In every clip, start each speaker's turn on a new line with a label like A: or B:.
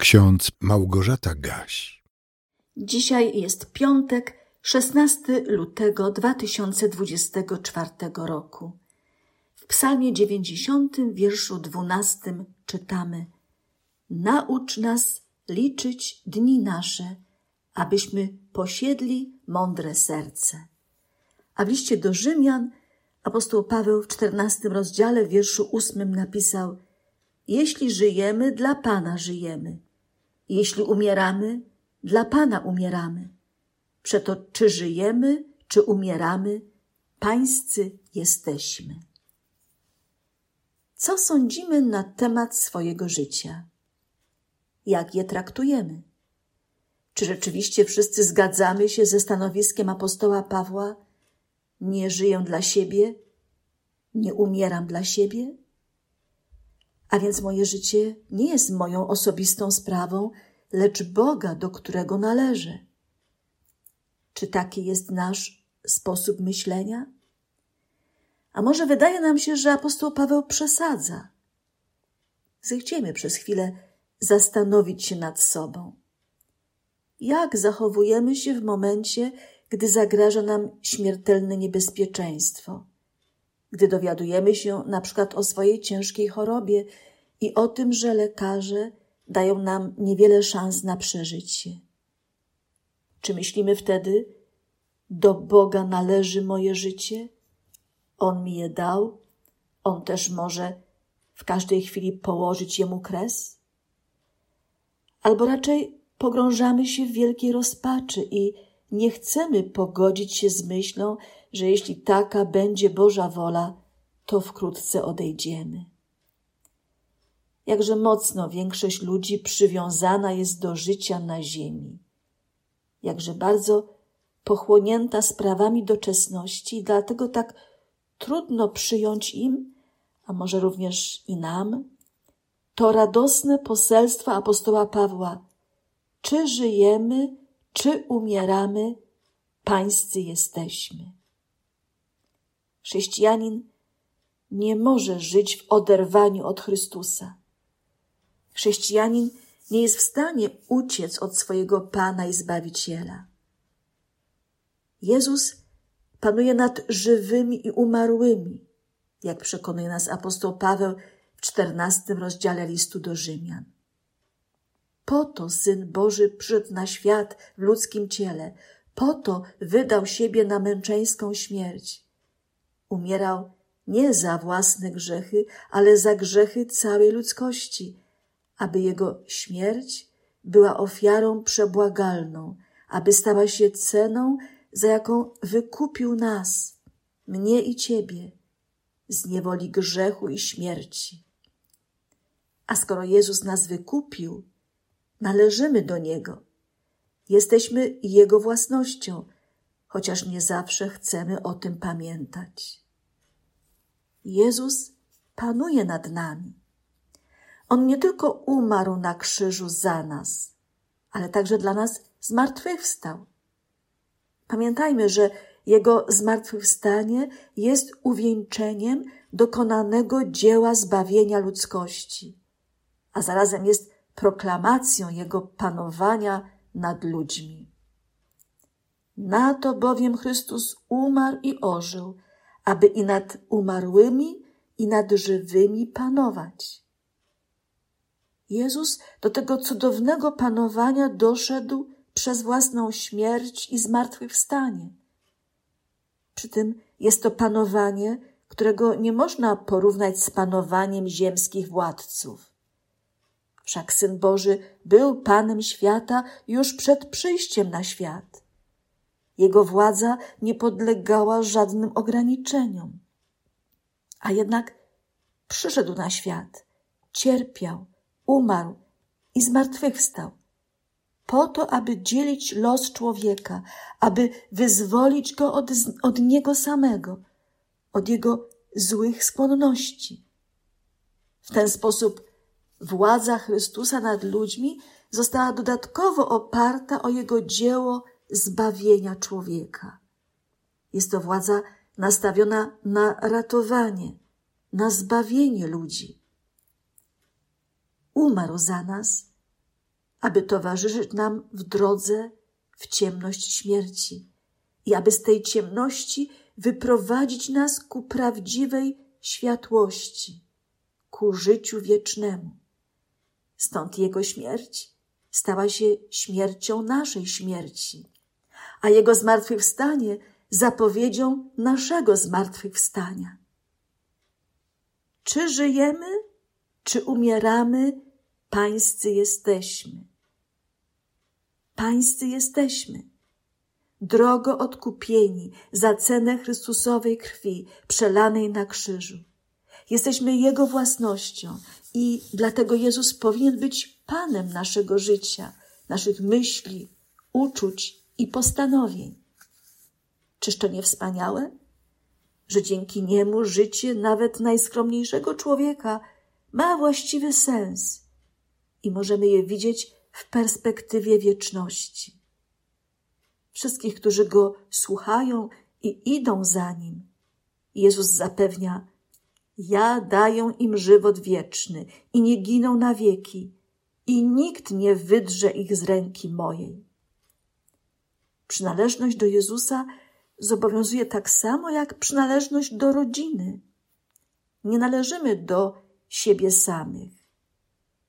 A: Ksiądz Małgorzata Gaś.
B: Dzisiaj jest piątek, 16 lutego 2024 roku. W Psalmie 90, wierszu 12 czytamy: Naucz nas liczyć dni nasze, abyśmy posiedli mądre serce. A w liście do Rzymian apostoł Paweł w 14 rozdziale, wierszu 8 napisał: Jeśli żyjemy, dla Pana żyjemy jeśli umieramy, dla Pana umieramy. Przeto czy żyjemy, czy umieramy, pańscy jesteśmy. Co sądzimy na temat swojego życia? Jak je traktujemy? Czy rzeczywiście wszyscy zgadzamy się ze stanowiskiem apostoła Pawła? Nie żyję dla siebie, nie umieram dla siebie? A więc moje życie nie jest moją osobistą sprawą, lecz Boga, do którego należę. Czy taki jest nasz sposób myślenia? A może wydaje nam się, że apostoł Paweł przesadza? Zechciejmy przez chwilę zastanowić się nad sobą. Jak zachowujemy się w momencie, gdy zagraża nam śmiertelne niebezpieczeństwo? Gdy dowiadujemy się na przykład o swojej ciężkiej chorobie i o tym, że lekarze dają nam niewiele szans na przeżycie. Czy myślimy wtedy, do Boga należy moje życie? On mi je dał, on też może w każdej chwili położyć jemu kres? Albo raczej pogrążamy się w wielkiej rozpaczy i nie chcemy pogodzić się z myślą, że jeśli taka będzie Boża wola, to wkrótce odejdziemy jakże mocno większość ludzi przywiązana jest do życia na ziemi, jakże bardzo pochłonięta sprawami doczesności i dlatego tak trudno przyjąć im, a może również i nam, to radosne poselstwa apostoła Pawła. Czy żyjemy, czy umieramy, pańscy jesteśmy. Chrześcijanin nie może żyć w oderwaniu od Chrystusa. Chrześcijanin nie jest w stanie uciec od swojego Pana i Zbawiciela. Jezus panuje nad żywymi i umarłymi, jak przekonuje nas apostoł Paweł w czternastym rozdziale listu do Rzymian. Po to Syn Boży przyszedł na świat w ludzkim ciele, po to wydał siebie na męczeńską śmierć. Umierał nie za własne grzechy, ale za grzechy całej ludzkości, aby Jego śmierć była ofiarą przebłagalną, aby stała się ceną, za jaką wykupił nas, mnie i Ciebie, z niewoli grzechu i śmierci. A skoro Jezus nas wykupił, należymy do Niego. Jesteśmy Jego własnością, chociaż nie zawsze chcemy o tym pamiętać. Jezus panuje nad nami. On nie tylko umarł na krzyżu za nas, ale także dla nas zmartwychwstał. Pamiętajmy, że Jego zmartwychwstanie jest uwieńczeniem dokonanego dzieła zbawienia ludzkości, a zarazem jest proklamacją Jego panowania nad ludźmi. Na to bowiem Chrystus umarł i ożył, aby i nad umarłymi, i nad żywymi panować. Jezus do tego cudownego panowania doszedł przez własną śmierć i zmartwychwstanie. Przy tym jest to panowanie, którego nie można porównać z panowaniem ziemskich władców. Wszak Syn Boży był Panem świata już przed przyjściem na świat. Jego władza nie podlegała żadnym ograniczeniom. A jednak przyszedł na świat, cierpiał, umarł i zmartwychwstał, po to, aby dzielić los człowieka, aby wyzwolić go od, od niego samego, od jego złych skłonności. W ten sposób władza Chrystusa nad ludźmi została dodatkowo oparta o jego dzieło zbawienia człowieka. Jest to władza nastawiona na ratowanie, na zbawienie ludzi umarł za nas, aby towarzyszyć nam w drodze w ciemność śmierci i aby z tej ciemności wyprowadzić nas ku prawdziwej światłości, ku życiu wiecznemu. Stąd Jego śmierć stała się śmiercią naszej śmierci, a Jego zmartwychwstanie zapowiedzią naszego zmartwychwstania. Czy żyjemy, czy umieramy, pańscy jesteśmy. Pańscy jesteśmy. Drogo odkupieni za cenę Chrystusowej krwi przelanej na krzyżu. Jesteśmy Jego własnością i dlatego Jezus powinien być Panem naszego życia, naszych myśli, uczuć i postanowień. Czyż to nie wspaniałe? Że dzięki niemu życie nawet najskromniejszego człowieka ma właściwy sens i możemy je widzieć w perspektywie wieczności. Wszystkich, którzy go słuchają i idą za nim, Jezus zapewnia: Ja daję im żywot wieczny i nie giną na wieki, i nikt nie wydrze ich z ręki mojej. Przynależność do Jezusa zobowiązuje tak samo jak przynależność do rodziny. Nie należymy do siebie samych.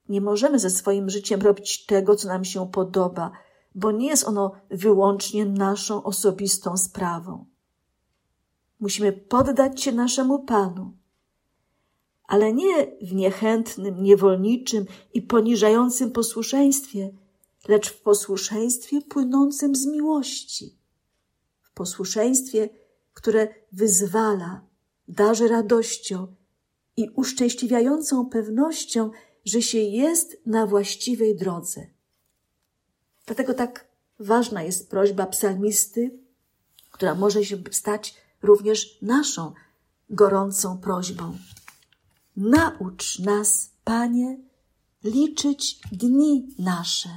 B: Nie możemy ze swoim życiem robić tego, co nam się podoba, bo nie jest ono wyłącznie naszą osobistą sprawą. Musimy poddać się naszemu Panu, ale nie w niechętnym, niewolniczym i poniżającym posłuszeństwie, lecz w posłuszeństwie płynącym z miłości, w posłuszeństwie, które wyzwala, darzy radością i uszczęśliwiającą pewnością, że się jest na właściwej drodze. Dlatego tak ważna jest prośba psalmisty, która może się stać również naszą gorącą prośbą. Naucz nas, Panie, liczyć dni nasze,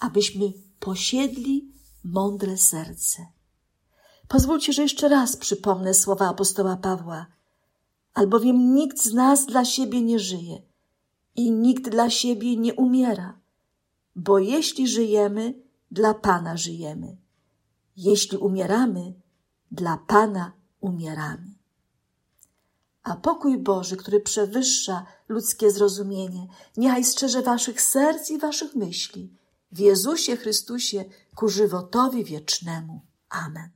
B: abyśmy posiedli mądre serce. Pozwólcie, że jeszcze raz przypomnę słowa apostoła Pawła, albowiem nikt z nas dla siebie nie żyje i nikt dla siebie nie umiera, bo jeśli żyjemy, dla Pana żyjemy. Jeśli umieramy, dla Pana umieramy. A pokój Boży, który przewyższa ludzkie zrozumienie, niechaj strzeże waszych serc i waszych myśli w Jezusie Chrystusie ku żywotowi wiecznemu. Amen.